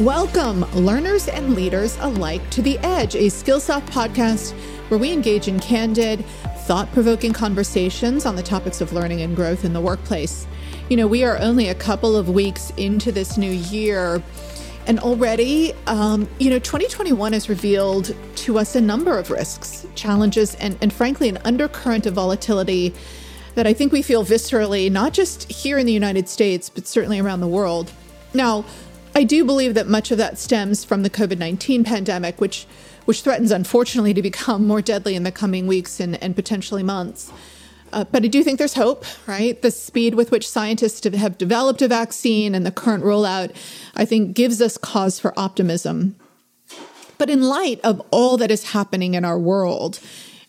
Welcome, learners and leaders alike, to The Edge, a Skillsoft podcast where we engage in candid, thought provoking conversations on the topics of learning and growth in the workplace. You know, we are only a couple of weeks into this new year. And already, um, you know, 2021 has revealed to us a number of risks, challenges, and, and frankly, an undercurrent of volatility that I think we feel viscerally, not just here in the United States, but certainly around the world. Now, I do believe that much of that stems from the COVID 19 pandemic, which, which threatens, unfortunately, to become more deadly in the coming weeks and, and potentially months. Uh, but I do think there's hope, right? The speed with which scientists have developed a vaccine and the current rollout, I think, gives us cause for optimism. But in light of all that is happening in our world,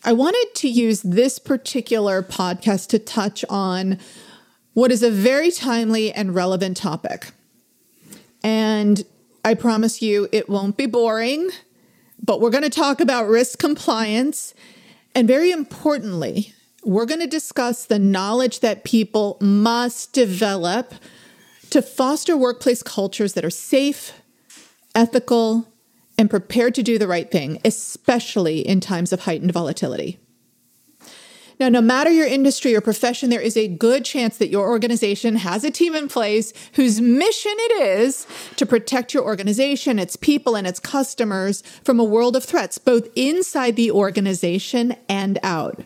I wanted to use this particular podcast to touch on what is a very timely and relevant topic. And I promise you, it won't be boring, but we're going to talk about risk compliance. And very importantly, we're going to discuss the knowledge that people must develop to foster workplace cultures that are safe, ethical, and prepared to do the right thing, especially in times of heightened volatility. Now, no matter your industry or profession, there is a good chance that your organization has a team in place whose mission it is to protect your organization, its people, and its customers from a world of threats, both inside the organization and out.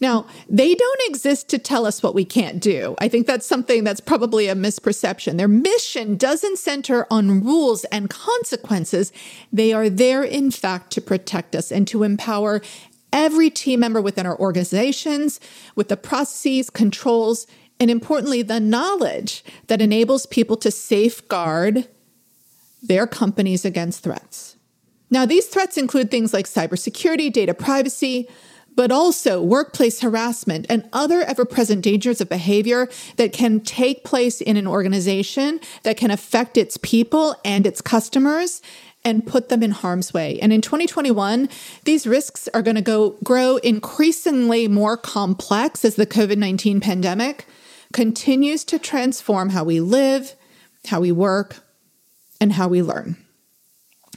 Now, they don't exist to tell us what we can't do. I think that's something that's probably a misperception. Their mission doesn't center on rules and consequences. They are there, in fact, to protect us and to empower every team member within our organizations with the processes, controls, and importantly, the knowledge that enables people to safeguard their companies against threats. Now, these threats include things like cybersecurity, data privacy, but also workplace harassment and other ever present dangers of behavior that can take place in an organization that can affect its people and its customers and put them in harm's way. And in 2021, these risks are going to go grow increasingly more complex as the COVID-19 pandemic continues to transform how we live, how we work, and how we learn.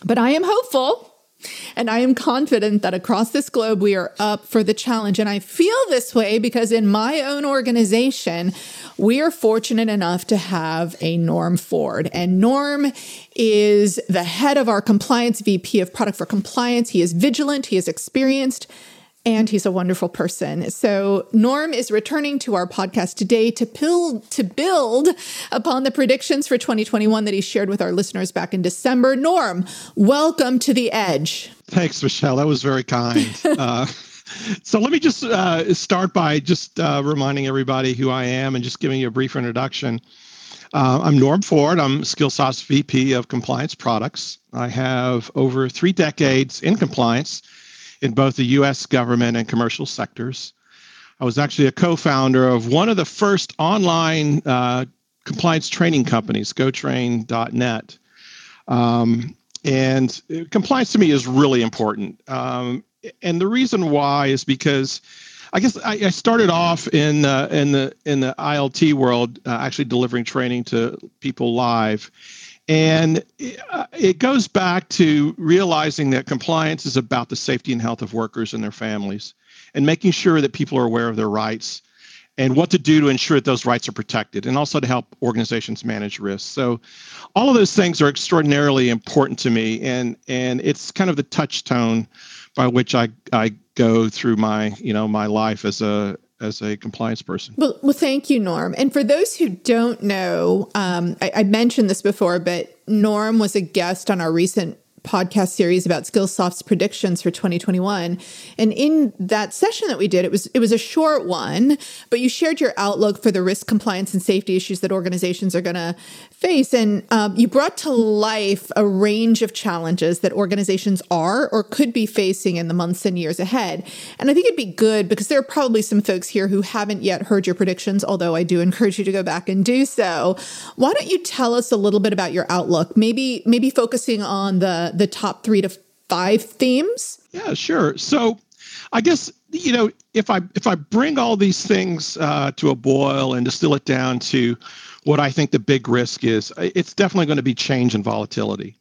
But I am hopeful and I am confident that across this globe, we are up for the challenge. And I feel this way because in my own organization, we are fortunate enough to have a Norm Ford. And Norm is the head of our compliance VP of product for compliance. He is vigilant, he is experienced, and he's a wonderful person. So Norm is returning to our podcast today to build to build upon the predictions for 2021 that he shared with our listeners back in December. Norm, welcome to the Edge. Thanks, Michelle. That was very kind. uh, so let me just uh, start by just uh, reminding everybody who I am and just giving you a brief introduction. Uh, I'm Norm Ford. I'm Skillsoft's VP of Compliance Products. I have over three decades in compliance in both the US government and commercial sectors. I was actually a co founder of one of the first online uh, compliance training companies, GoTrain.net. Um, and compliance to me is really important. Um, and the reason why is because I guess I, I started off in uh, in the in the ILT world, uh, actually delivering training to people live, and it goes back to realizing that compliance is about the safety and health of workers and their families and making sure that people are aware of their rights and what to do to ensure that those rights are protected and also to help organizations manage risks. So all of those things are extraordinarily important to me and and it's kind of the touchstone by which I, I go through my you know my life as a as a compliance person. Well, well, thank you, Norm. And for those who don't know, um, I, I mentioned this before, but Norm was a guest on our recent podcast series about Skillsoft's predictions for 2021. And in that session that we did, it was it was a short one, but you shared your outlook for the risk compliance and safety issues that organizations are going to face, and um, you brought to life a range of challenges that organizations are or could be facing in the months and years ahead. And I think it'd be good because there are probably some folks here who haven't yet heard your predictions, although I do encourage you to go back and do so. Why don't you tell us a little bit about your outlook? Maybe maybe focusing on the the top three to five themes? Yeah, sure. So I guess you know, if I if I bring all these things uh, to a boil and distill it down to what I think the big risk is, it's definitely going to be change and volatility.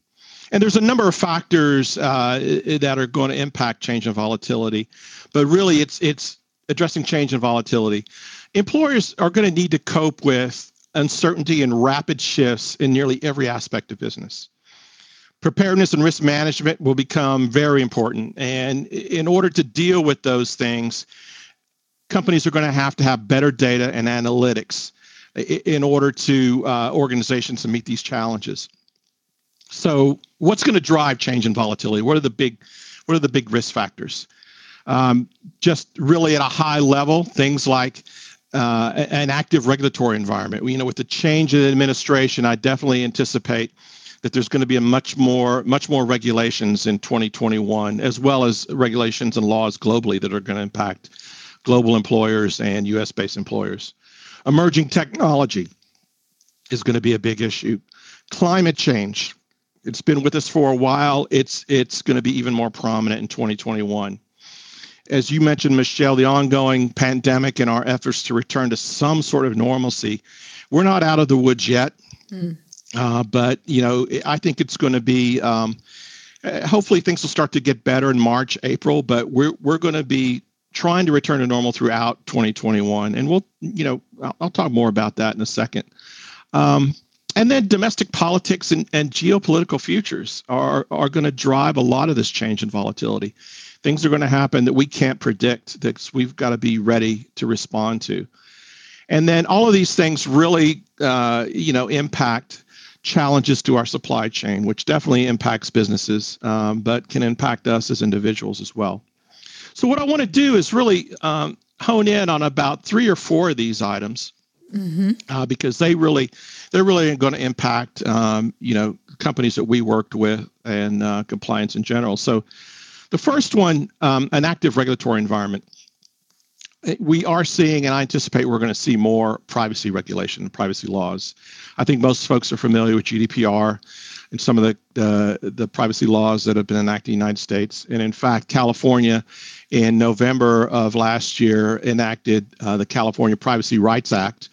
And there's a number of factors uh, that are going to impact change and volatility, but really it's it's addressing change and volatility. Employers are going to need to cope with uncertainty and rapid shifts in nearly every aspect of business. Preparedness and risk management will become very important. And in order to deal with those things, companies are going to have to have better data and analytics in order to uh, organizations to meet these challenges. So, what's going to drive change and volatility? What are the big, what are the big risk factors? Um, just really at a high level, things like uh, an active regulatory environment. You know, with the change in administration, I definitely anticipate that there's going to be a much more much more regulations in 2021, as well as regulations and laws globally that are going to impact global employers and U.S. based employers. Emerging technology is going to be a big issue. Climate change, it's been with us for a while. It's it's going to be even more prominent in 2021 as you mentioned, Michelle, the ongoing pandemic and our efforts to return to some sort of normalcy, we're not out of the woods yet. Mm. Uh, but you know, I think it's going to be. Um, uh, hopefully, things will start to get better in March, April. But we're we're going to be trying to return to normal throughout 2021, and we'll, you know, I'll, I'll talk more about that in a second. Um, and then domestic politics and, and geopolitical futures are are going to drive a lot of this change and volatility things are going to happen that we can't predict that we've got to be ready to respond to and then all of these things really uh, you know impact challenges to our supply chain which definitely impacts businesses um, but can impact us as individuals as well so what i want to do is really um, hone in on about three or four of these items mm-hmm. uh, because they really they're really going to impact um, you know companies that we worked with and uh, compliance in general so the first one, um, an active regulatory environment. We are seeing, and I anticipate we're going to see more privacy regulation, privacy laws. I think most folks are familiar with GDPR and some of the, the, the privacy laws that have been enacted in the United States. And in fact, California in November of last year enacted uh, the California Privacy Rights Act,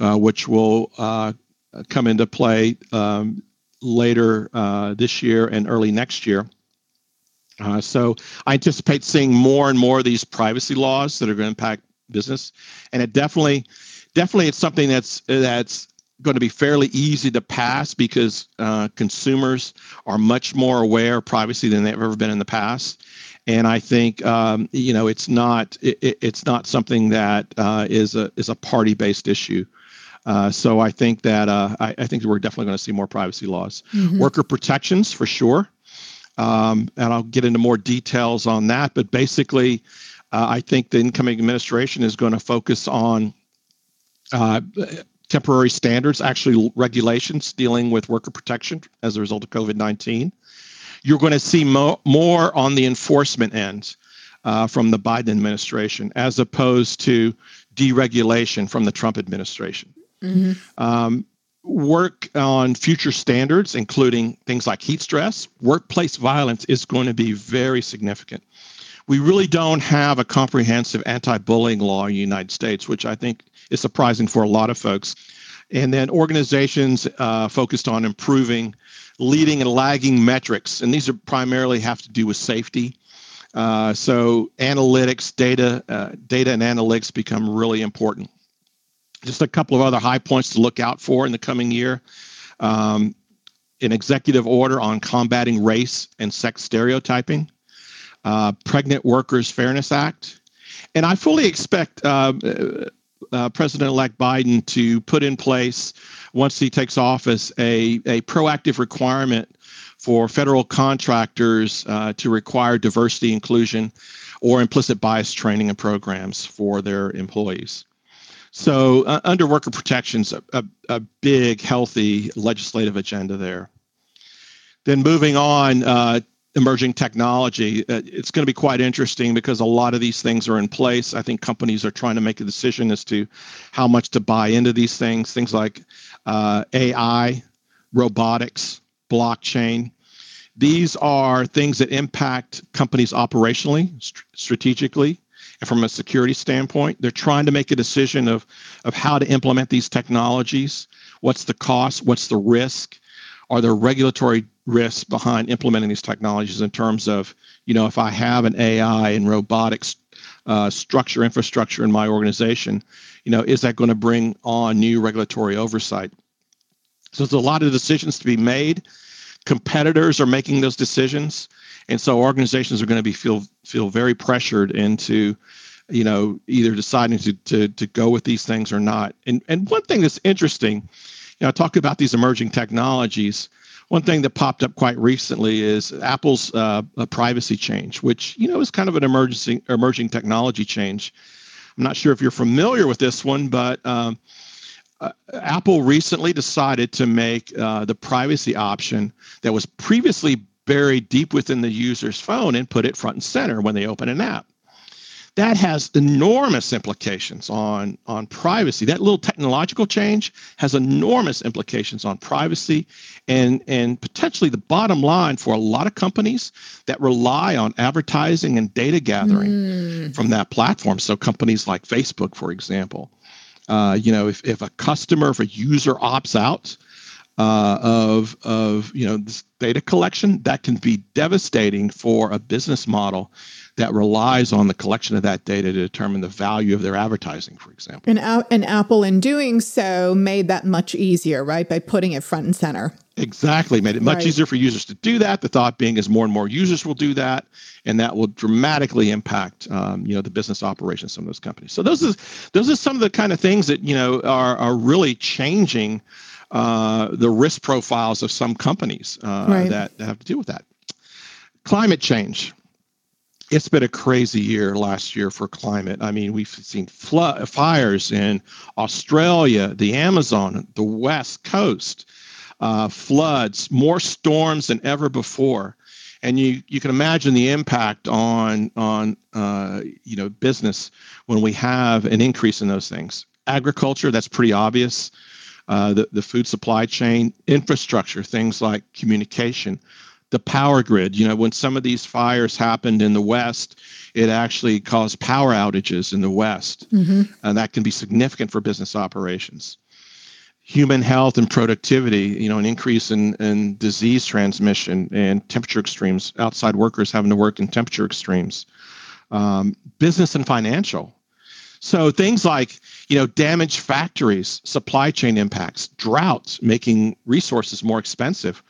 uh, which will uh, come into play um, later uh, this year and early next year. Uh, so I anticipate seeing more and more of these privacy laws that are going to impact business, and it definitely, definitely, it's something that's that's going to be fairly easy to pass because uh, consumers are much more aware of privacy than they've ever been in the past. And I think um, you know it's not it, it's not something that uh, is a is a party based issue. Uh, so I think that uh, I, I, think we're definitely going to see more privacy laws, mm-hmm. worker protections for sure. Um, and I'll get into more details on that. But basically, uh, I think the incoming administration is going to focus on uh, temporary standards, actually regulations dealing with worker protection as a result of COVID 19. You're going to see mo- more on the enforcement end uh, from the Biden administration as opposed to deregulation from the Trump administration. Mm-hmm. Um, work on future standards, including things like heat stress, workplace violence is going to be very significant. We really don't have a comprehensive anti bullying law in the United States, which I think is surprising for a lot of folks. And then organizations uh, focused on improving leading and lagging metrics, and these are primarily have to do with safety. Uh, so analytics, data, uh, data and analytics become really important just a couple of other high points to look out for in the coming year. Um, an executive order on combating race and sex stereotyping, uh, Pregnant Workers Fairness Act. And I fully expect uh, uh, President elect Biden to put in place, once he takes office, a, a proactive requirement for federal contractors uh, to require diversity, inclusion, or implicit bias training and programs for their employees. So, uh, under worker protections, a, a, a, big, healthy legislative agenda there. Then, moving on, uh, emerging technology. Uh, it's going to be quite interesting because a lot of these things are in place. I think companies are trying to make a decision as to how much to buy into these things. Things like uh, AI, robotics, blockchain. These are things that impact companies operationally, st- strategically, and from a security standpoint. They're trying to make a decision of of how to implement these technologies. What's the cost? What's the risk? Are there regulatory risks behind implementing these technologies in terms of, you know, if I have an AI and robotics uh, structure infrastructure in my organization, you know, is that going to bring on new regulatory oversight? So there's a lot of decisions to be made. Competitors are making those decisions, and so organizations are going to be feel feel very pressured into, you know, either deciding to to to go with these things or not. And and one thing that's interesting, you know, talk about these emerging technologies. One thing that popped up quite recently is Apple's uh, privacy change, which you know is kind of an emerging emerging technology change. I'm not sure if you're familiar with this one, but um, uh, Apple recently decided to make uh, the privacy option that was previously buried deep within the user's phone and put it front and center when they open an app that has enormous implications on, on privacy. That little technological change has enormous implications on privacy and, and potentially the bottom line for a lot of companies that rely on advertising and data gathering mm. from that platform. So companies like Facebook, for example, uh, you know, if, if a customer, if a user opts out, uh, of of you know this data collection that can be devastating for a business model that relies on the collection of that data to determine the value of their advertising, for example. And, and Apple, in doing so, made that much easier, right? By putting it front and center. Exactly, made it much right. easier for users to do that. The thought being is more and more users will do that, and that will dramatically impact, um, you know, the business operations of some of those companies. So those are those are some of the kind of things that you know are are really changing uh, the risk profiles of some companies uh, right. that have to deal with that. Climate change it's been a crazy year last year for climate. I mean, we've seen flood, fires in Australia, the Amazon, the West Coast, uh, floods, more storms than ever before. And you, you can imagine the impact on on uh, you know business when we have an increase in those things. Agriculture, that's pretty obvious. Uh, the, the food supply chain, infrastructure, things like communication, the power grid. You know, when some of these fires happened in the West, it actually caused power outages in the West, mm-hmm. and that can be significant for business operations. Human health and productivity, you know, an increase in, in disease transmission and temperature extremes, outside workers having to work in temperature extremes, um, business and financial. So things like, you know, damaged factories, supply chain impacts, droughts, making resources more expensive,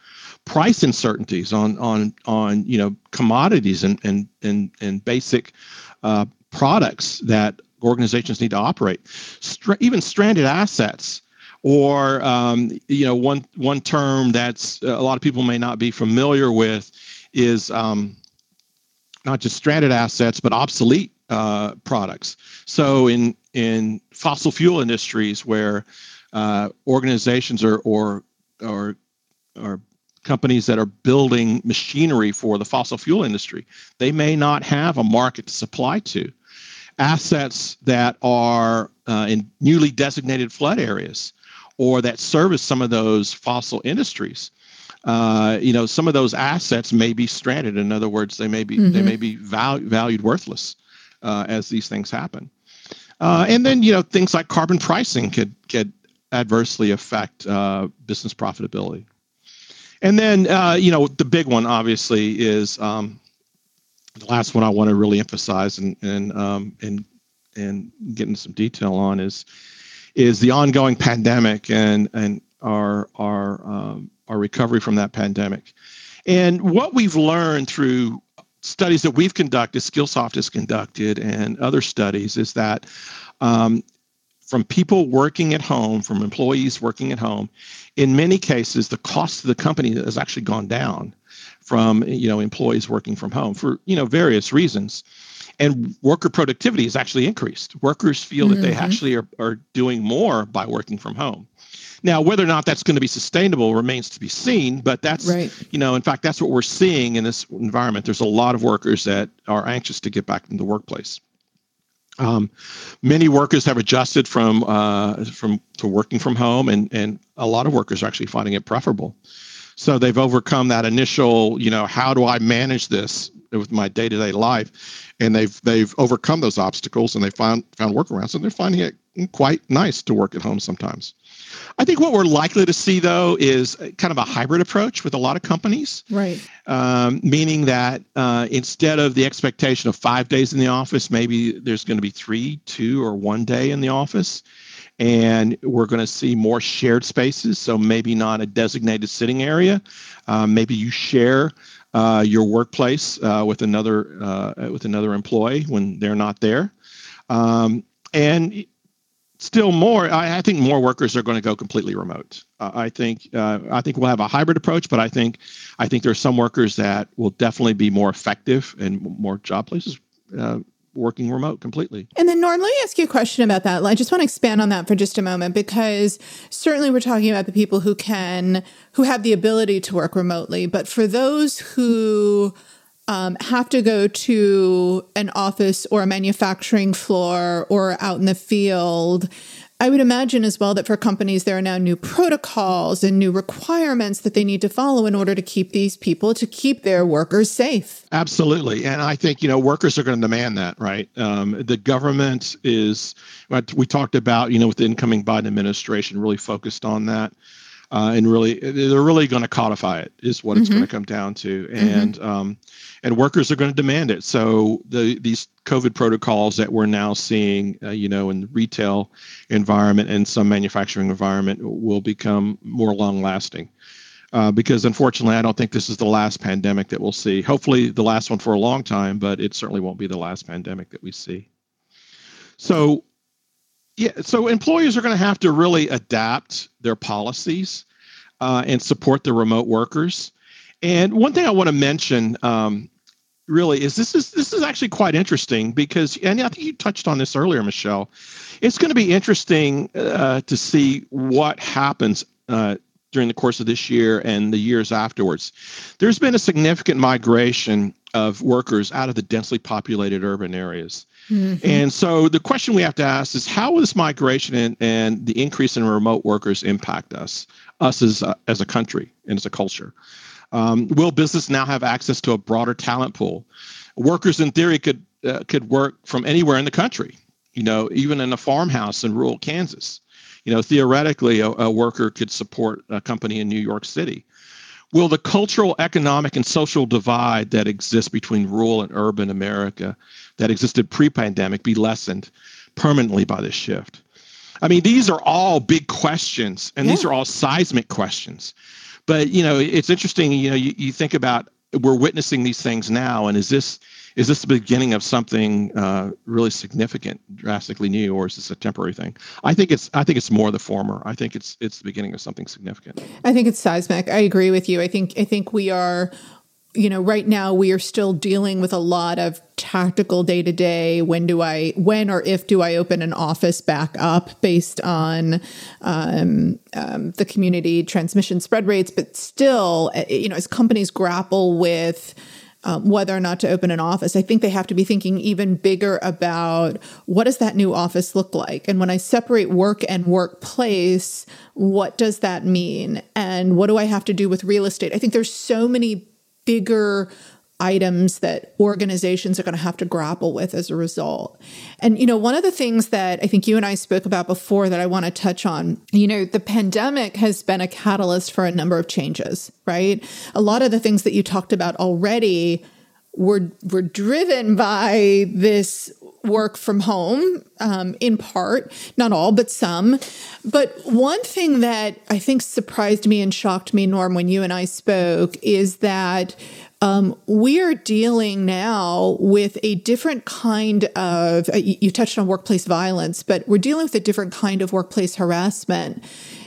price uncertainties on on on you know commodities and and and, and basic uh, products that organizations need to operate. Even stranded assets, or um, you know one one term that's uh, a lot of people may not be familiar with is um, not just stranded assets but obsolete uh, products. So in in fossil fuel industries where uh, organizations are or or or companies that are building machinery for the fossil fuel industry. They may not have a market to supply to. Assets that are uh, in newly designated flood areas or that service some of those fossil industries. Uh, you know, some of those assets may be stranded. In other words, they may be mm-hmm. they may be val- valued worthless uh, as these things happen. Uh, and then you know things like carbon pricing could could adversely affect uh, business profitability. And then, uh, you know, the big one obviously is um, the last one I want to really emphasize and and um, and and get into some detail on is is the ongoing pandemic and and our our um, our recovery from that pandemic. And what we've learned through studies that we've conducted, Skillsoft has conducted, and other studies is that um, from people working at home, from employees working at home, in many cases, the cost of the company has actually gone down from you know employees working from home for you know various reasons and worker productivity has actually increased workers feel mm-hmm. that they mm-hmm. actually are, are doing more by working from home now whether or not that's going to be sustainable remains to be seen but that's right. you know in fact that's what we're seeing in this environment there's a lot of workers that are anxious to get back into the workplace um, many workers have adjusted from uh, from to working from home, and and a lot of workers are actually finding it preferable. So they've overcome that initial, you know, how do I manage this with my day-to-day life, and they've they've overcome those obstacles and they found found workarounds, and they're finding it quite nice to work at home sometimes. I think what we're likely to see, though, is kind of a hybrid approach with a lot of companies. Right. Um, meaning that uh, instead of the expectation of five days in the office, maybe there's going to be three, two, or one day in the office. And we're going to see more shared spaces. So maybe not a designated sitting area. Uh, maybe you share uh, your workplace uh, with another uh, with another employee when they're not there. Um, and still more I, I, think more workers are going to go completely remote i think uh, i think we'll have a hybrid approach but i think i think there are some workers that will definitely be more effective and more job places working remote completely and then norm let me ask you a question about that i just want to expand on that for just a moment because certainly we're talking about the people who can who have the ability to work remotely but for those who um, have to go to an office or a manufacturing floor or out in the field. I would imagine as well that for companies, there are now new protocols and new requirements that they need to follow in order to keep these people, to keep their workers safe. Absolutely. And I think, you know, workers are going to demand that, right? Um, the government is, we talked about, you know, with the incoming Biden administration, really focused on that uh, and really they're really going to codify it is what mm-hmm. it's going to come down to mm-hmm. and mm-hmm. um, and workers are going to demand it so the these covid protocols that we're now seeing uh, you know in the retail environment and some manufacturing environment will become more long lasting uh, because unfortunately i don't think this is the last pandemic that we'll see hopefully the last one for a long time but it certainly won't be the last pandemic that we see so yeah, so employers are going to have to really adapt their policies uh, and support the remote workers. And one thing I want to mention, um, really, is this is this is actually quite interesting because, and I think you touched on this earlier, Michelle. It's going to be interesting uh, to see what happens uh, during the course of this year and the years afterwards. There's been a significant migration of workers out of the densely populated urban areas. Mm-hmm. And so the question we have to ask is how will this migration and, and the increase in remote workers impact us, us as a, as a country and as a culture? Um, will business now have access to a broader talent pool? Workers, in theory, could uh, could work from anywhere in the country. You know, even in a farmhouse in rural Kansas. You know, theoretically, a, a worker could support a company in New York City. Will the cultural, economic, and social divide that exists between rural and urban America that existed pre pandemic be lessened permanently by this shift? I mean, these are all big questions, and yeah. these are all seismic questions. But, you know, it's interesting, you know, you, you think about we're witnessing these things now, and is this is this the beginning of something uh, really significant, drastically new, or is this a temporary thing? I think it's I think it's more the former. I think it's it's the beginning of something significant. I think it's seismic. I agree with you. I think I think we are you know right now we are still dealing with a lot of tactical day to day when do i when or if do i open an office back up based on um, um, the community transmission spread rates but still eh, you know as companies grapple with um, whether or not to open an office. I think they have to be thinking even bigger about what does that new office look like? And when I separate work and workplace, what does that mean? And what do I have to do with real estate? I think there's so many bigger items that organizations are going to have to grapple with as a result. And, you know, one of the things that I think you and I spoke about before that I want to touch on, you know, the pandemic has been a catalyst for a number of changes, right? A lot of the things that you talked about already were, were driven by this work from home um, in part, not all, but some. But one thing that I think surprised me and shocked me, Norm, when you and I spoke, is that um, we are dealing now with a different kind of, uh, you touched on workplace violence, but we're dealing with a different kind of workplace harassment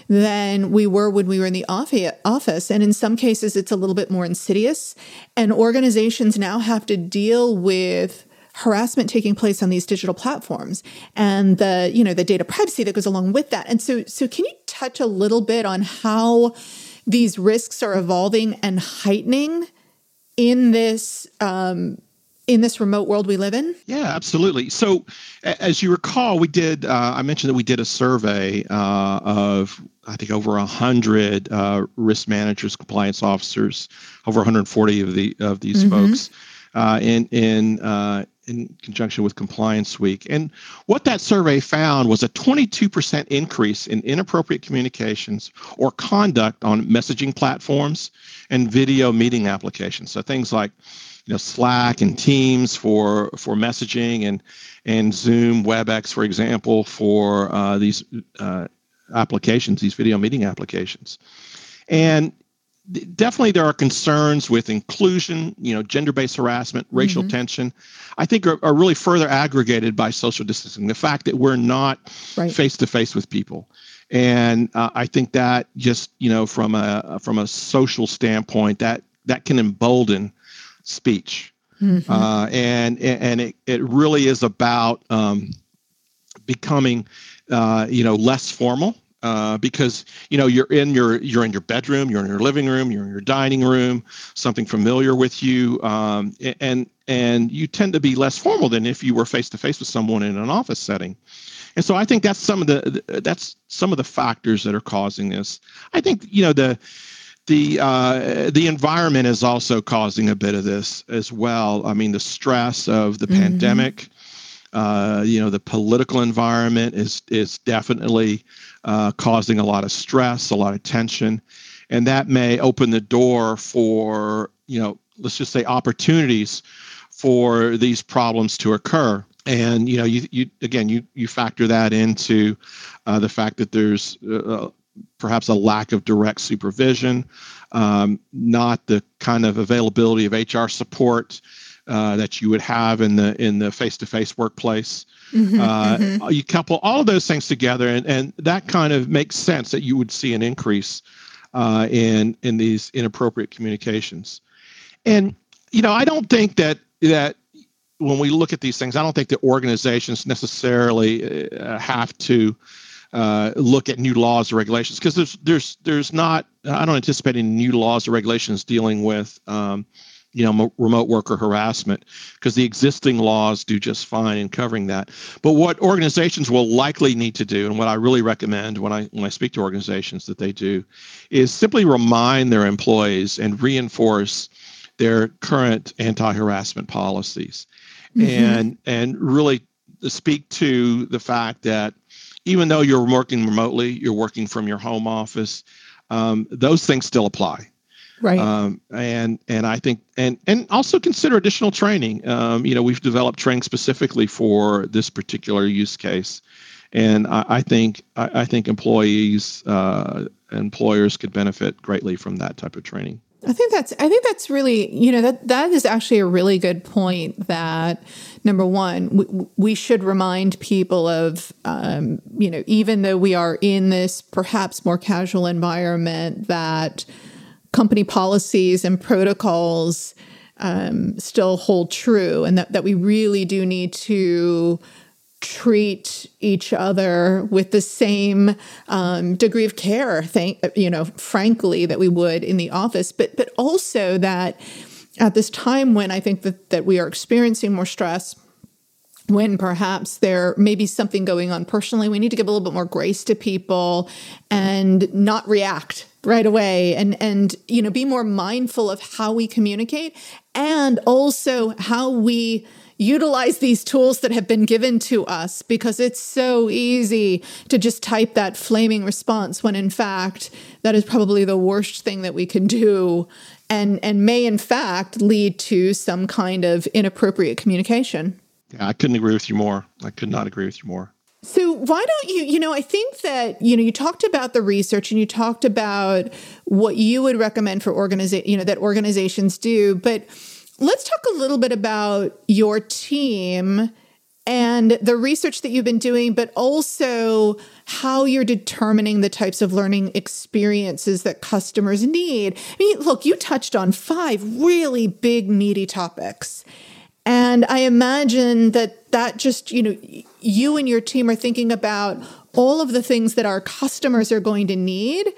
than we were when we were in the office. And in some cases, it's a little bit more insidious. And organizations now have to deal with harassment taking place on these digital platforms and the you know the data privacy that goes along with that and so so can you touch a little bit on how these risks are evolving and heightening in this um, in this remote world we live in? Yeah, absolutely. So, as you recall, we did. Uh, I mentioned that we did a survey uh, of I think over hundred uh, risk managers, compliance officers, over 140 of the of these mm-hmm. folks, uh, in in uh, in conjunction with Compliance Week. And what that survey found was a 22% increase in inappropriate communications or conduct on messaging platforms and video meeting applications. So things like you know Slack and Teams for for messaging and and Zoom, WebEx, for example, for uh, these uh, applications, these video meeting applications. And definitely there are concerns with inclusion, you know, gender-based harassment, racial mm-hmm. tension. I think are, are, really further aggregated by social distancing. The fact that we're not face to face with people, and uh, I think that just you know from a from a social standpoint that that can embolden speech, mm-hmm. uh, and and it it really is about um, becoming uh, you know less formal uh, because you know you're in your you're in your bedroom, you're in your living room, you're in your dining room, something familiar with you, um, and and you tend to be less formal than if you were face to face with someone in an office setting. And so I think that's some of the that's some of the factors that are causing this. I think you know the the uh, the environment is also causing a bit of this as well. I mean, the stress of the mm-hmm. pandemic, uh, you know, the political environment is is definitely uh, causing a lot of stress, a lot of tension, and that may open the door for you know, let's just say opportunities for these problems to occur. And you know, you, you again, you you factor that into uh, the fact that there's uh, perhaps a lack of direct supervision, um, not the kind of availability of HR support uh, that you would have in the in the face-to-face workplace. Mm-hmm, uh, mm-hmm. You couple all of those things together, and, and that kind of makes sense that you would see an increase uh, in in these inappropriate communications. And you know, I don't think that that when we look at these things, I don't think that organizations necessarily uh, have to uh, look at new laws or regulations because there's there's there's not I don't anticipate any new laws or regulations dealing with um, you know remote worker harassment because the existing laws do just fine in covering that. But what organizations will likely need to do and what i really recommend when i when i speak to organizations that they do is simply remind their employees and reinforce their current anti-harassment policies. Mm-hmm. and and really speak to the fact that even though you're working remotely you're working from your home office um, those things still apply right. Um, and and i think and and also consider additional training. Um, you know we've developed training specifically for this particular use case. And i, I think I, I, think employees uh, employers could benefit greatly from that type of training. I think that's I think that's really you know that that is actually a really good point that number one we, we should remind people of um, you know even though we are in this perhaps more casual environment that company policies and protocols um, still hold true, and that, that we really do need to treat each other with the same um, degree of care thank you know frankly that we would in the office. But but also that at this time when i think that that we are experiencing more stress when perhaps there may be something going on personally we need to give a little bit more grace to people and not react right away and and you know be more mindful of how we communicate and also how we utilize these tools that have been given to us because it's so easy to just type that flaming response when in fact that is probably the worst thing that we can do and and may in fact lead to some kind of inappropriate communication. Yeah, I couldn't agree with you more. I could not agree with you more. So why don't you, you know, I think that, you know, you talked about the research and you talked about what you would recommend for organization, you know, that organizations do, but let's talk a little bit about your team and the research that you've been doing, but also how you're determining the types of learning experiences that customers need. I mean, look, you touched on five really big, meaty topics. And I imagine that that just, you know, you and your team are thinking about all of the things that our customers are going to need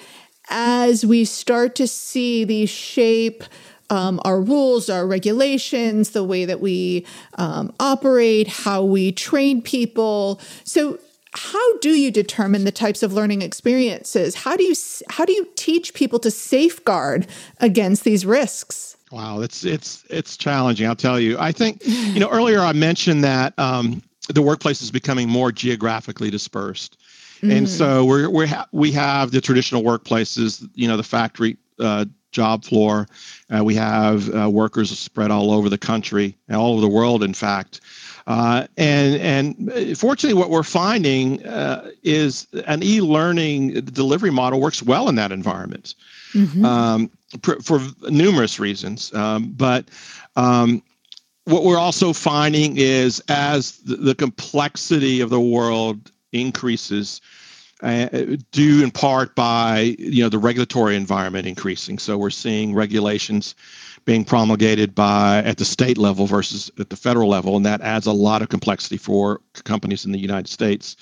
as we start to see these shape um, our rules, our regulations, the way that we um, operate, how we train people. So, how do you determine the types of learning experiences? How do you how do you teach people to safeguard against these risks? Wow, it's it's it's challenging. I'll tell you. I think you know earlier I mentioned that um, the workplace is becoming more geographically dispersed, mm. and so we're we ha- we have the traditional workplaces. You know, the factory. Uh, job floor. Uh, we have uh, workers spread all over the country and all over the world, in fact. Uh, and and fortunately, what we're finding uh, is an e-learning delivery model works well in that environment mm-hmm. um, for, for, numerous reasons. Um, but um, what we're also finding is as the, the complexity of the world increases, uh, due in part by you know the regulatory environment increasing. So we're seeing regulations being promulgated by at the state level versus at the federal level, and that adds a lot of complexity for companies in the United States,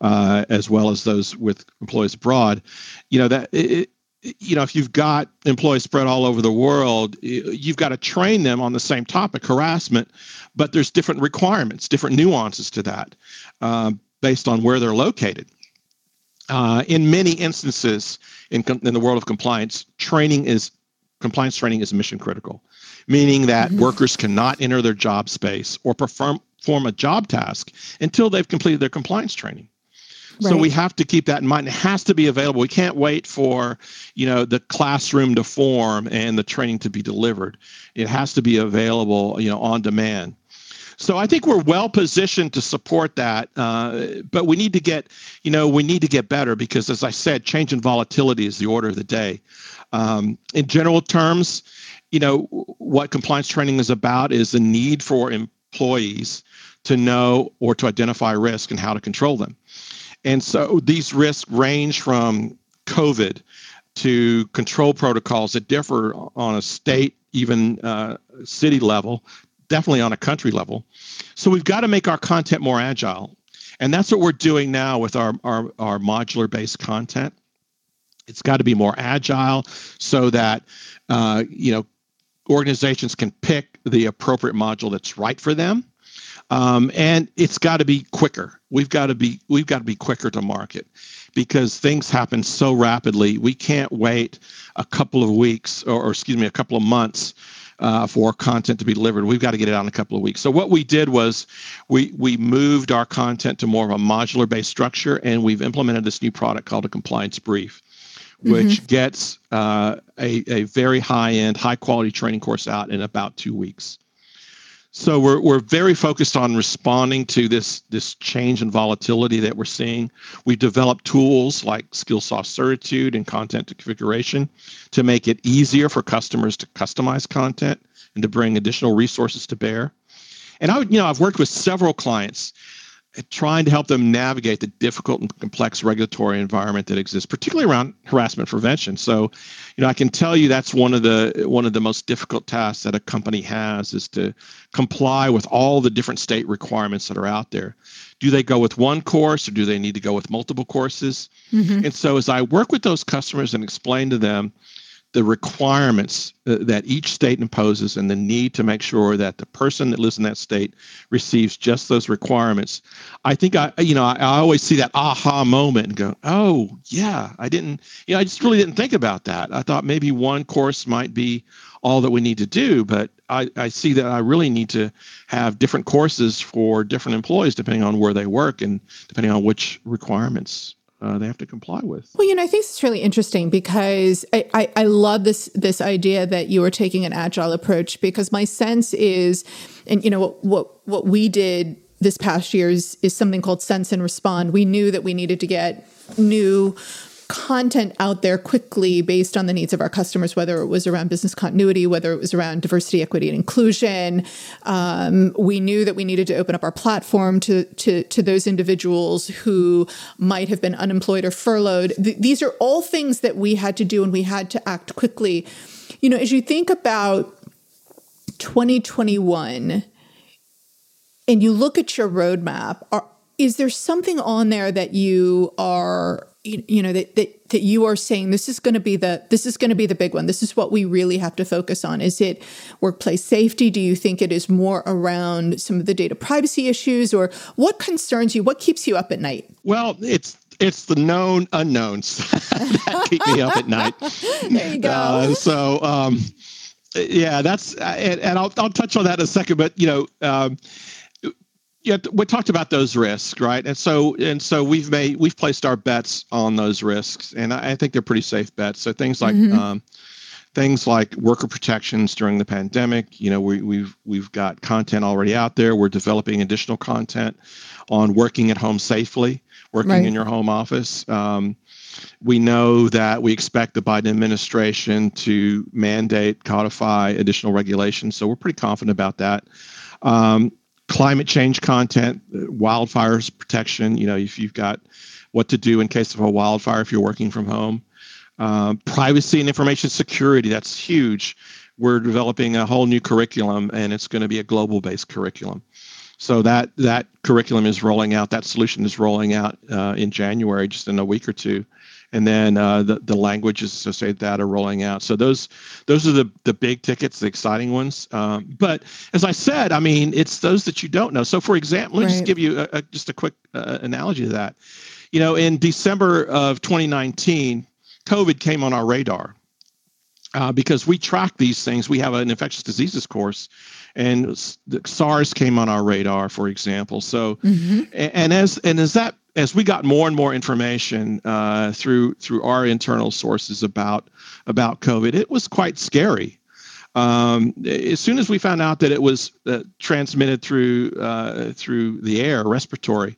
uh, as well as those with employees abroad. You know that. You know, if you've got employees spread all over the world, you've got to train them on the same topic, harassment, but there's different requirements, different nuances to that uh, based on where they're located. Uh, in many instances in, in the world of compliance, training is compliance training is mission critical, meaning that mm-hmm. workers cannot enter their job space or perform, perform a job task until they've completed their compliance training. Right. So we have to keep that in mind. It has to be available. We can't wait for, you know, the classroom to form and the training to be delivered. It has to be available, you know, on demand. So I think we're well positioned to support that, uh, but we need to get, you know, we need to get better because, as I said, change and volatility is the order of the day. Um, in general terms, you know, what compliance training is about is the need for employees to know or to identify risk and how to control them. And so these risks range from COVID to control protocols that differ on a state, even uh, city level, definitely on a country level. So we've got to make our content more agile. And that's what we're doing now with our, our, our modular based content. It's got to be more agile so that uh, you know organizations can pick the appropriate module that's right for them. Um, and it's got to be quicker. We've got to be we've got to be quicker to market because things happen so rapidly. We can't wait a couple of weeks or, or excuse me, a couple of months uh, for content to be delivered. We've got to get it out in a couple of weeks. So what we did was we we moved our content to more of a modular based structure, and we've implemented this new product called a compliance brief which mm-hmm. gets uh, a, a very high end, high quality training course out in about two weeks. So we're, we're very focused on responding to this, this change in volatility that we're seeing. We've developed tools like Skillsoft Certitude and content configuration to make it easier for customers to customize content and to bring additional resources to bear. And I, would, you know, I've worked with several clients trying to help them navigate the difficult and complex regulatory environment that exists, particularly around harassment prevention. So, you know, I can tell you that's one of the one of the most difficult tasks that a company has is to comply with all the different state requirements that are out there. Do they go with one course or do they need to go with multiple courses? Mm-hmm. And so as I work with those customers and explain to them the requirements uh, that each state imposes and the need to make sure that the person that lives in that state receives just those requirements. I think I, you know, I, I, always see that aha moment and go, oh, yeah, I didn't, you know, I just really didn't think about that. I thought maybe one course might be all that we need to do, but I, I see that I really need to have different courses for different employees depending on where they work and depending on which requirements uh, they have to comply with. Well, you know, I think it's really interesting because I, I, I love this this idea that you are taking an agile approach because my sense is, and you know what what what we did this past year is, is something called sense and respond. We knew that we needed to get new content out there quickly based on the needs of our customers, whether it was around business continuity, whether it was around diversity, equity, and inclusion. Um, we knew that we needed to open up our platform to, to, to those individuals who might have been unemployed or furloughed. Th- these are all things that we had to do and we had to act quickly. You know, as you think about 2021 and you look at your roadmap, are, is there something on there that you are you, know that, that that you are saying this is going to be the this is going to be the big one. This is what we really have to focus on. Is it workplace safety? Do you think it is more around some of the data privacy issues? Or what concerns you? What keeps you up at night? Well it's it's the known unknowns that keep me up at night. There you go. Uh, so um yeah that's and, and I'll, I'll touch on that in a second but you know um yeah, we talked about those risks, right? And so and so we've made we've placed our bets on those risks, and I, I think they're pretty safe bets. So things like mm-hmm. um, things like worker protections during the pandemic. You know, we, we've we've got content already out there. We're developing additional content on working at home safely, working right. in your home office. Um, we know that we expect the Biden administration to mandate, codify additional regulations. So we're pretty confident about that. Um, climate change content, wildfires protection. You know, if you've got what to do in case of a wildfire if you're working from home, um, privacy and information security. That's huge. We're developing a whole new curriculum, and it's going to be a global-based curriculum. So that that curriculum is rolling out. That solution is rolling out uh, in January, just in a week or two and then uh, the the languages associated with that are rolling out. So those those are the the big tickets, the exciting ones. Um, but as I said, I mean, it's those that you don't know. So for example, let me right. just give you a, a, just a quick uh, analogy to that. You know, in December of 2019, COVID came on our radar. Uh, because we track these things, we have an infectious diseases course, and SARS came on our radar, for example. So, mm-hmm. and as and as that as we got more and more information uh, through through our internal sources about about COVID, it was quite scary. Um, as soon as we found out that it was uh, transmitted through uh, through the air, respiratory,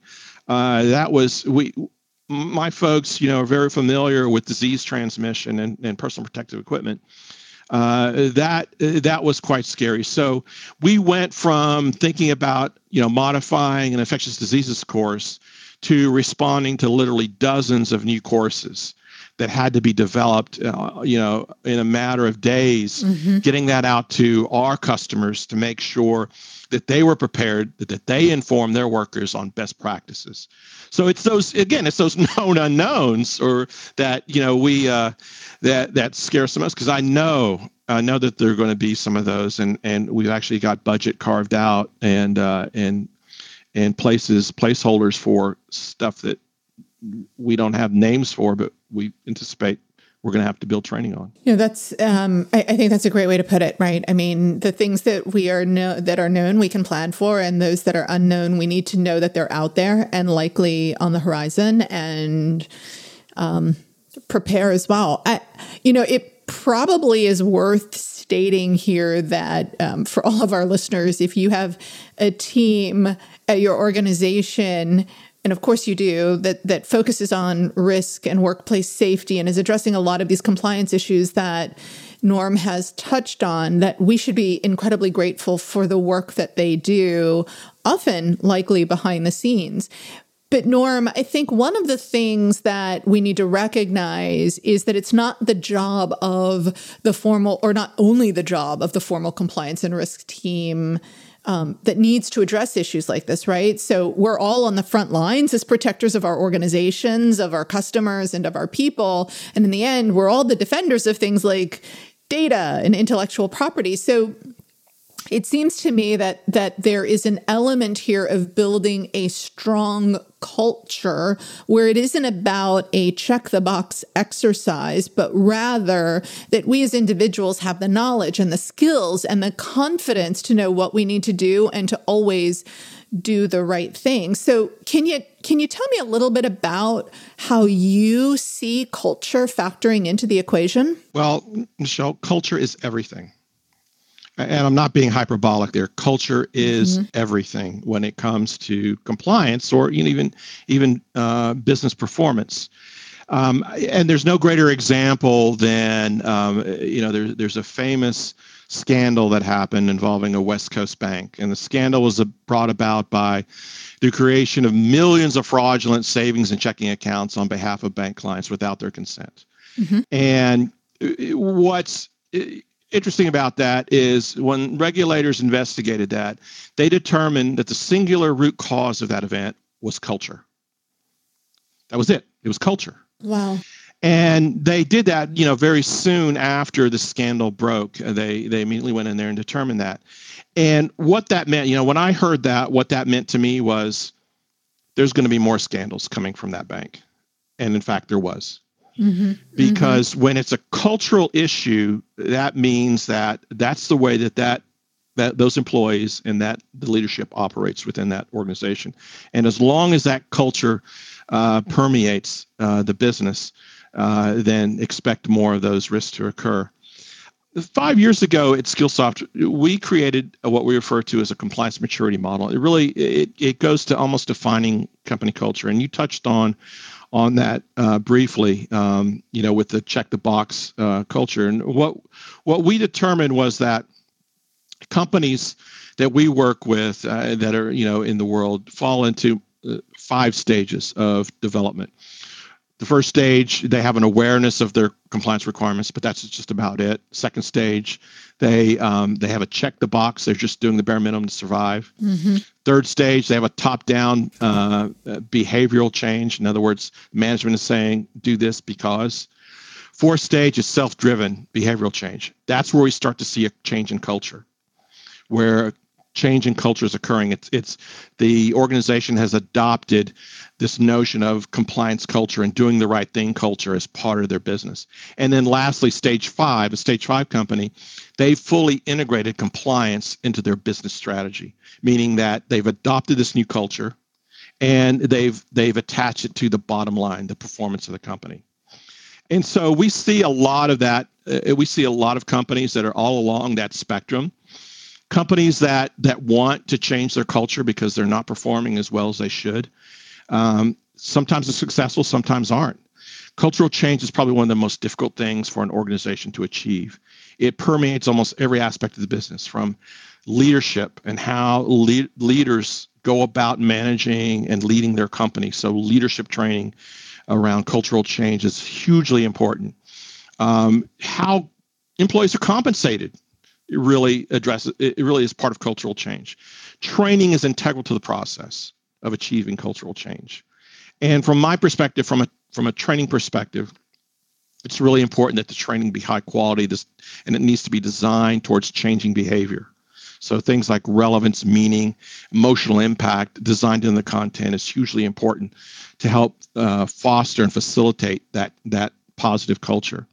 uh, that was we. My folks, you know, are very familiar with disease transmission and, and personal protective equipment. Uh, that that was quite scary. So we went from thinking about you know modifying an infectious diseases course to responding to literally dozens of new courses that had to be developed uh, you know in a matter of days mm-hmm. getting that out to our customers to make sure that they were prepared that they inform their workers on best practices so it's those again it's those known unknowns or that you know we uh, that that scares some of us because i know I know that there are going to be some of those, and and we've actually got budget carved out, and uh, and and places placeholders for stuff that we don't have names for, but we anticipate we're going to have to build training on. You know, that's um, I, I, think that's a great way to put it. Right? I mean, the things that we are know that are known, we can plan for, and those that are unknown, we need to know that they're out there and likely on the horizon, and um, prepare as well. I, you know, it probably is worth stating here that um, for all of our listeners, if you have a team at your organization and of course you do that that focuses on risk and workplace safety and is addressing a lot of these compliance issues that norm has touched on that we should be incredibly grateful for the work that they do often likely behind the scenes. But Norm, I think one of the things that we need to recognize is that it's not the job of the formal, or not only the job of the formal compliance and risk team um, that needs to address issues like this, right? So we're all on the front lines as protectors of our organizations, of our customers, and of our people. And in the end, we're all the defenders of things like data and intellectual property. So it seems to me that that there is an element here of building a strong culture where it isn't about a check the box exercise but rather that we as individuals have the knowledge and the skills and the confidence to know what we need to do and to always do the right thing. So can you can you tell me a little bit about how you see culture factoring into the equation? Well, Michelle, culture is everything and I'm not being hyperbolic there. Culture is mm-hmm. everything when it comes to compliance or you know, even even uh, business performance. Um, and there's no greater example than um, you know there's there's a famous scandal that happened involving a West Coast bank, and the scandal was brought about by the creation of millions of fraudulent savings and checking accounts on behalf of bank clients without their consent. Mm-hmm. And uh, what's interesting about that is when regulators investigated that, they determined that the singular root cause of that event was culture. That was it. It was culture. Wow. And they did that, you know, very soon after the scandal broke. Uh, they they immediately went in there and determined that. And what that meant, you know, when I heard that, what that meant to me was there's going to be more scandals coming from that bank. And in fact, there was. Mm-hmm. Because mm-hmm. when it's a cultural issue, that means that that's the way that that that those employees and that the leadership operates within that organization. And as long as that culture uh, permeates uh, the business, uh, then expect more of those risks to occur. Five years ago at Skillsoft, we created what we refer to as a compliance maturity model. It really it, it goes to almost defining company culture, and you touched on on that uh, briefly. Um, you know, with the check the box uh, culture, and what what we determined was that companies that we work with uh, that are you know in the world fall into uh, five stages of development the first stage they have an awareness of their compliance requirements but that's just about it. Second stage they um, they have a check the box. They're just doing the bare minimum to survive. Mm-hmm. third stage they have a top down uh, behavioral change. In other words management is saying do this because. Fourth stage is self-driven behavioral change. That's where we start to see a change in culture where change in culture is occurring. It's it's the organization has adopted this notion of compliance culture and doing the right thing culture as part of their business. And then lastly, stage five, a stage five company, they've fully integrated compliance into their business strategy, meaning that they've adopted this new culture and they've they've attached it to the bottom line, the performance of the company. And so we see a lot of that. Uh, we see a lot of companies that are all along that spectrum companies that that want to change their culture because they're not performing as well as they should. Um, sometimes it's successful, sometimes aren't. Cultural change is probably one of the most difficult things for an organization to achieve. It permeates almost every aspect of the business, from leadership and how le- leaders go about managing and leading their company. So, leadership training around cultural change is hugely important. Um, how employees are compensated it really addresses it really is part of cultural change. Training is integral to the process of achieving cultural change. And from my perspective from a from a training perspective it's really important that the training be high quality this and it needs to be designed towards changing behavior. So things like relevance meaning emotional impact designed in the content is hugely important to help uh, foster and facilitate that that positive culture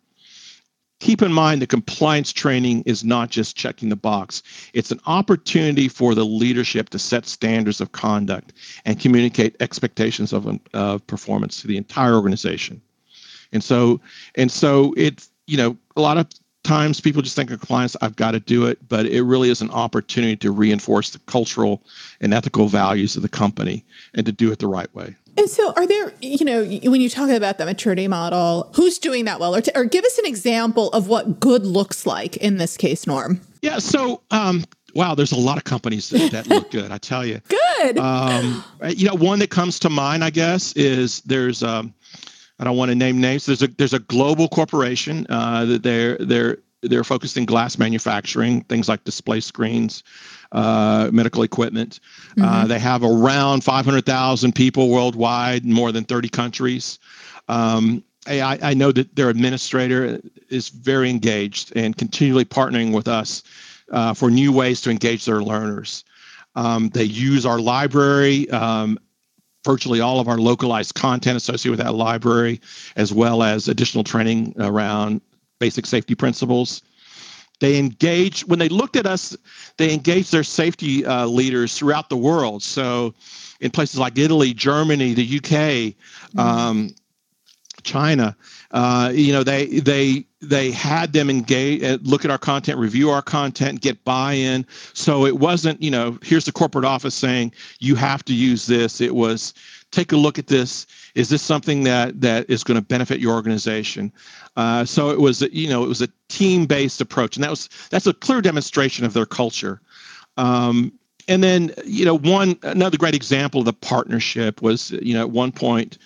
keep in mind the compliance training is not just checking the box. It's an opportunity for the leadership to set standards of conduct and communicate expectations of uh, performance to the entire organization. And so and so it you know a lot of times people just think of compliance i've got to do it but it really is an opportunity to reinforce the cultural and ethical values of the company and to do it the right way and so, are there, you know, when you talk about the maturity model, who's doing that well? Or, to, or give us an example of what good looks like in this case, Norm. Yeah. So, um, wow, there's a lot of companies that, that look good. I tell you. Good. Um, you know, one that comes to mind, I guess, is there's, um, I don't want to name names. There's a there's a global corporation uh, that they're they're they're focused in glass manufacturing, things like display screens, uh, medical equipment. Uh, mm-hmm. Uh, they have around 500,000 people worldwide, in more than 30 countries. Um, I, I, know that their administrator is very engaged and continually partnering with us uh, for new ways to engage their learners. Um, they use our library, um, virtually all of our localized content associated with that library, as well as additional training around basic safety principles. They engaged, when they looked at us, they engaged their safety uh, leaders throughout the world. So, in places like Italy, Germany, the UK, mm-hmm. um, China, uh, you know, they they they had them engage, uh, look at our content, review our content, get buy-in. So it wasn't, you know, here's the corporate office saying you have to use this. It was take a look at this. Is this something that that is going to benefit your organization? Uh, so it was, you know, it was a team-based approach, and that was that's a clear demonstration of their culture. Um, and then, you know, one another great example of the partnership was, you know, at one point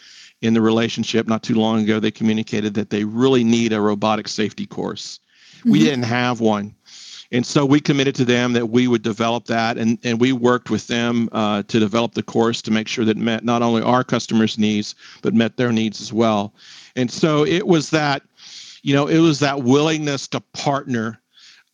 in the relationship, not too long ago, they communicated that they really need a robotic safety course. Mm-hmm. We didn't have one, And so we committed to them that we would develop that, and, and we worked with them uh, to develop the course to make sure that met not only our customers' needs, but met their needs as well. And so it was that, you know, it was that willingness to partner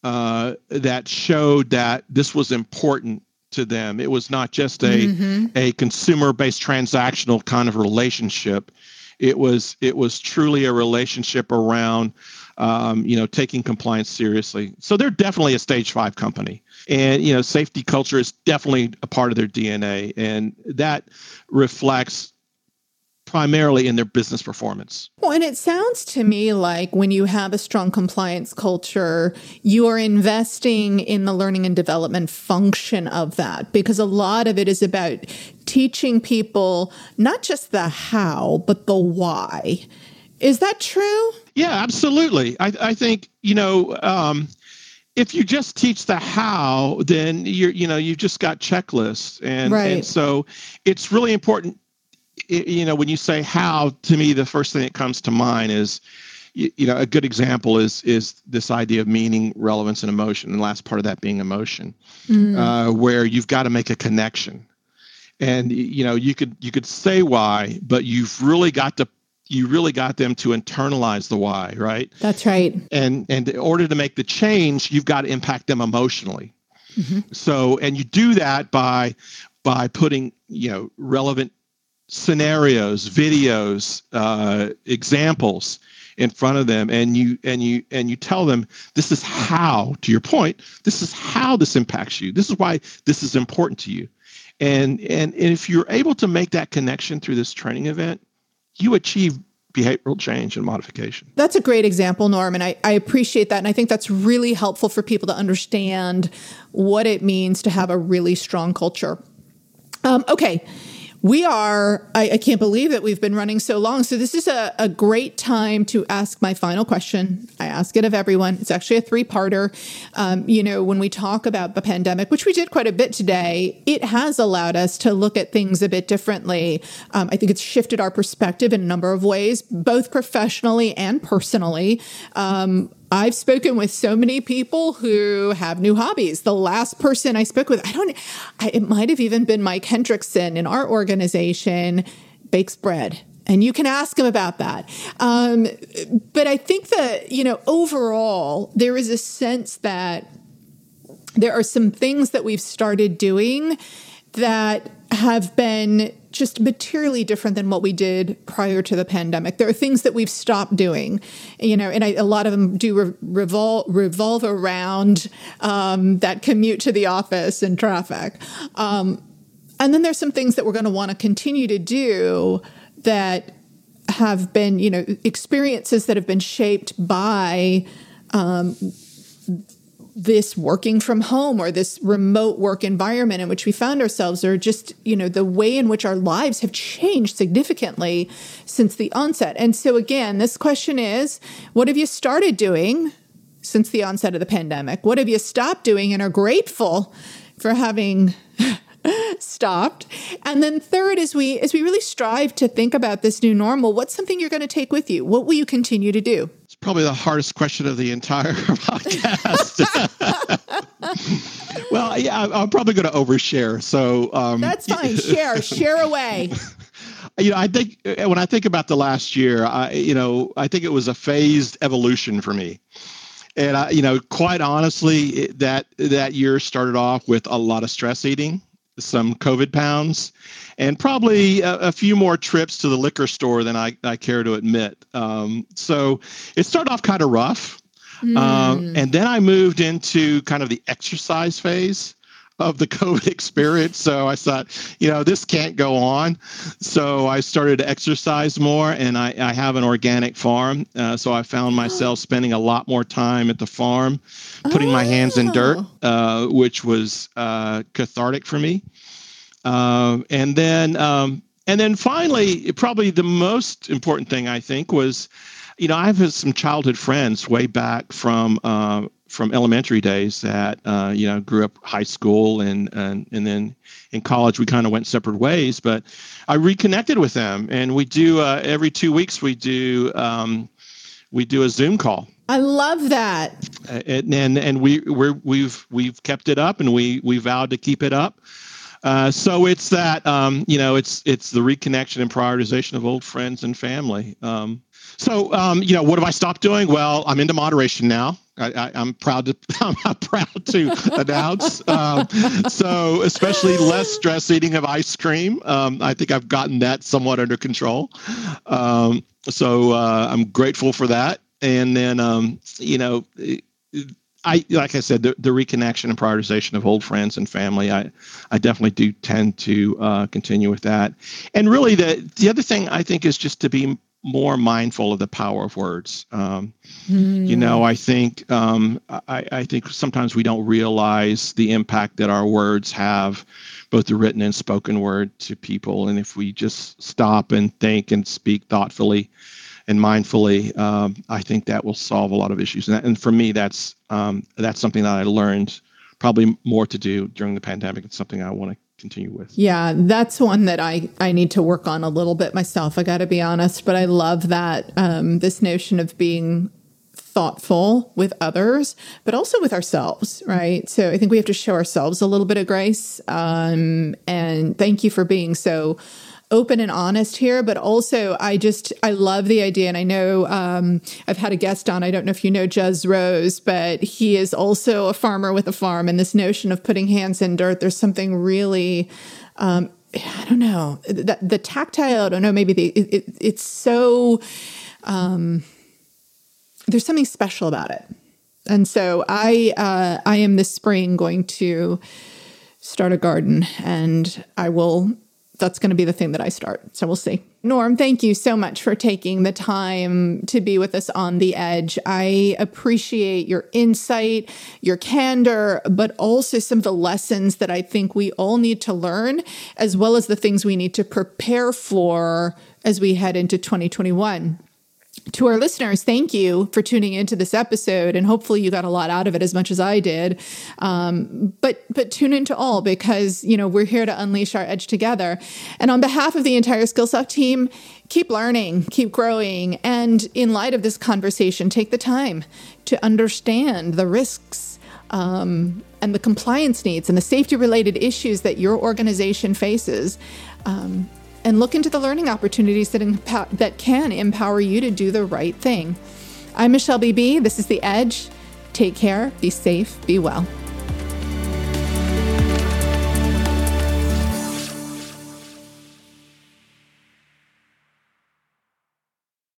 uh, that showed that this was important to them. It was not just a mm-hmm. a consumer based transactional kind of relationship. It was it was truly a relationship around um, you know, taking compliance seriously. So they're definitely a stage five company. And, you know, safety culture is definitely a part of their DNA. And that reflects primarily in their business performance. Well, and it sounds to me like when you have a strong compliance culture, you are investing in the learning and development function of that because a lot of it is about teaching people not just the how, but the why. Is that true? Yeah, absolutely. I, I think, you know, um, if you just teach the how, then you're, you know, you've just got checklists. And, right. and so it's really important, you know, when you say how, to me, the first thing that comes to mind is, you, you know, a good example is is this idea of meaning, relevance, and emotion. And the last part of that being emotion, mm. uh, where you've got to make a connection and you know you could you could say why but you've really got to you really got them to internalize the why, right? That's right. And and in order to make the change, you've got to impact them emotionally. Mm-hmm. So, and you do that by by putting you know relevant scenarios, videos, uh, examples in front of them, and you and you and you tell them this is how. To your point, this is how this impacts you. This is why this is important to you. And and, and if you're able to make that connection through this training event, you achieve behavioral change and modification. That's a great example, Norm, and I, I appreciate that. And I think that's really helpful for people to understand what it means to have a really strong culture. Um, okay. We are, I, I, can't believe that we've been running so long. So, this is a, a great time to ask my final question. I ask it of everyone. It's actually a three parter. Um, you know, when we talk about the pandemic, which we did quite a bit today, it has allowed us to look at things a bit differently. Um, I think it's shifted our perspective in a number of ways, both professionally and personally. Um, I've spoken with so many people who have new hobbies. The last person I spoke with, I don't, I, it might have even been Mike Hendrickson in our organization, bakes bread. And you can ask him about that. Um, but I think that, you know, overall, there is a sense that there are some things that we've started doing that have been just materially different than what we did prior to the pandemic. There are things that we've stopped doing, you know, and I, a lot of them do re- revolve revolve around um, that commute to the office and traffic. Um, and then there's some things that we're going to want to continue to do that have been, you know, experiences that have been shaped by um, this working from home or this remote work environment in which we found ourselves or just you know the way in which our lives have changed significantly since the onset. And so again this question is what have you started doing since the onset of the pandemic? What have you stopped doing and are grateful for having stopped? And then third as we as we really strive to think about this new normal what's something you're going to take with you? What will you continue to do probably the hardest question of the entire podcast. well, yeah, I'm probably going to overshare. So um, that's fine. Share, share away. You know, I think uh, when I think about the last year, I, you know, I think it was a phased evolution for me. And I, you know, quite honestly, that that year started off with a lot of stress eating, some COVID pounds, and probably a, a, few more trips to the liquor store than I, I care to admit. Um, so it started off kind of rough. Mm. Um, and then I moved into kind of the exercise phase of the COVID experience. So I thought, you know, this can't go on. So I started to exercise more, and I, I have an organic farm. Uh, so I found myself spending a lot more time at the farm, putting oh. my hands in dirt, oh. uh, which was uh, cathartic for me. Um, and then um, and then finally, probably the most important thing I think was, you know, I've some childhood friends way back from uh, from elementary days that uh, you know grew up high school and and and then in college we kind of went separate ways. But I reconnected with them, and we do uh, every two weeks we do um, we do a Zoom call I love that. And and, and we we're, we've we've kept it up, and we we vowed to keep it up. Uh, so it's that um, you know it's it's the reconnection and prioritization of old friends and family. Um, so um, you know what have I stopped doing? Well, I'm into moderation now. I, am proud to I'm proud to announce. Um, so especially less stress eating of ice cream. Um, I think I've gotten that somewhat under control. Um, so uh, I'm grateful for that. And then um, you know I like I said, the, the reconnection and prioritization of old friends and family. I, I definitely do tend to uh, continue with that. And really, the the other thing I think is just to be more mindful of the power of words. Um, mm. You know, I think um, I, I think sometimes we don't realize the impact that our words have, both the written and spoken word, to people. And if we just stop and think and speak thoughtfully and mindfully, um, I think that will solve a lot of issues. And, that, and for me, that's um, that's something that I learned probably more to do during the pandemic. It's something I want to continue with. Yeah, that's one that I I need to work on a little bit myself. I got to be honest, but I love that um, this notion of being thoughtful with others, but also with ourselves, right? So I think we have to show ourselves a little bit of grace. Um, and thank you for being so open and honest here, but also I just I love the idea, and I know um, I've had a guest on. I don't know if you know Jez Rose, but he is also a farmer with a farm, and this notion of putting hands in dirt. There's something really. Um, I don't know the, the, tactile. I don't know. Maybe the it, it, it's so. Um, there's something special about it, and so I uh, I am this spring going to start a garden, and I will that's going to be the thing that I start. So we'll see. Norm, thank you so much for taking the time to be with us on the edge. I appreciate your insight, your candor, but also some of the lessons that I think we all need to learn, as well as the things we need to prepare for as we head into 2021 to our listeners, thank you for tuning into this episode, and hopefully you got a lot out of it as much as I did. Um, but but tune into all because you know we're here to unleash our edge together. And on behalf of the entire Skillsoft team, keep learning, keep growing, and in light of this conversation, take the time to understand the risks. Um, and the compliance needs and the safety related issues that your organization faces. Um, and look into the learning opportunities that, that can empower you to do the right thing. I'm Michelle BB. This is The Edge. Take care, be safe, be well.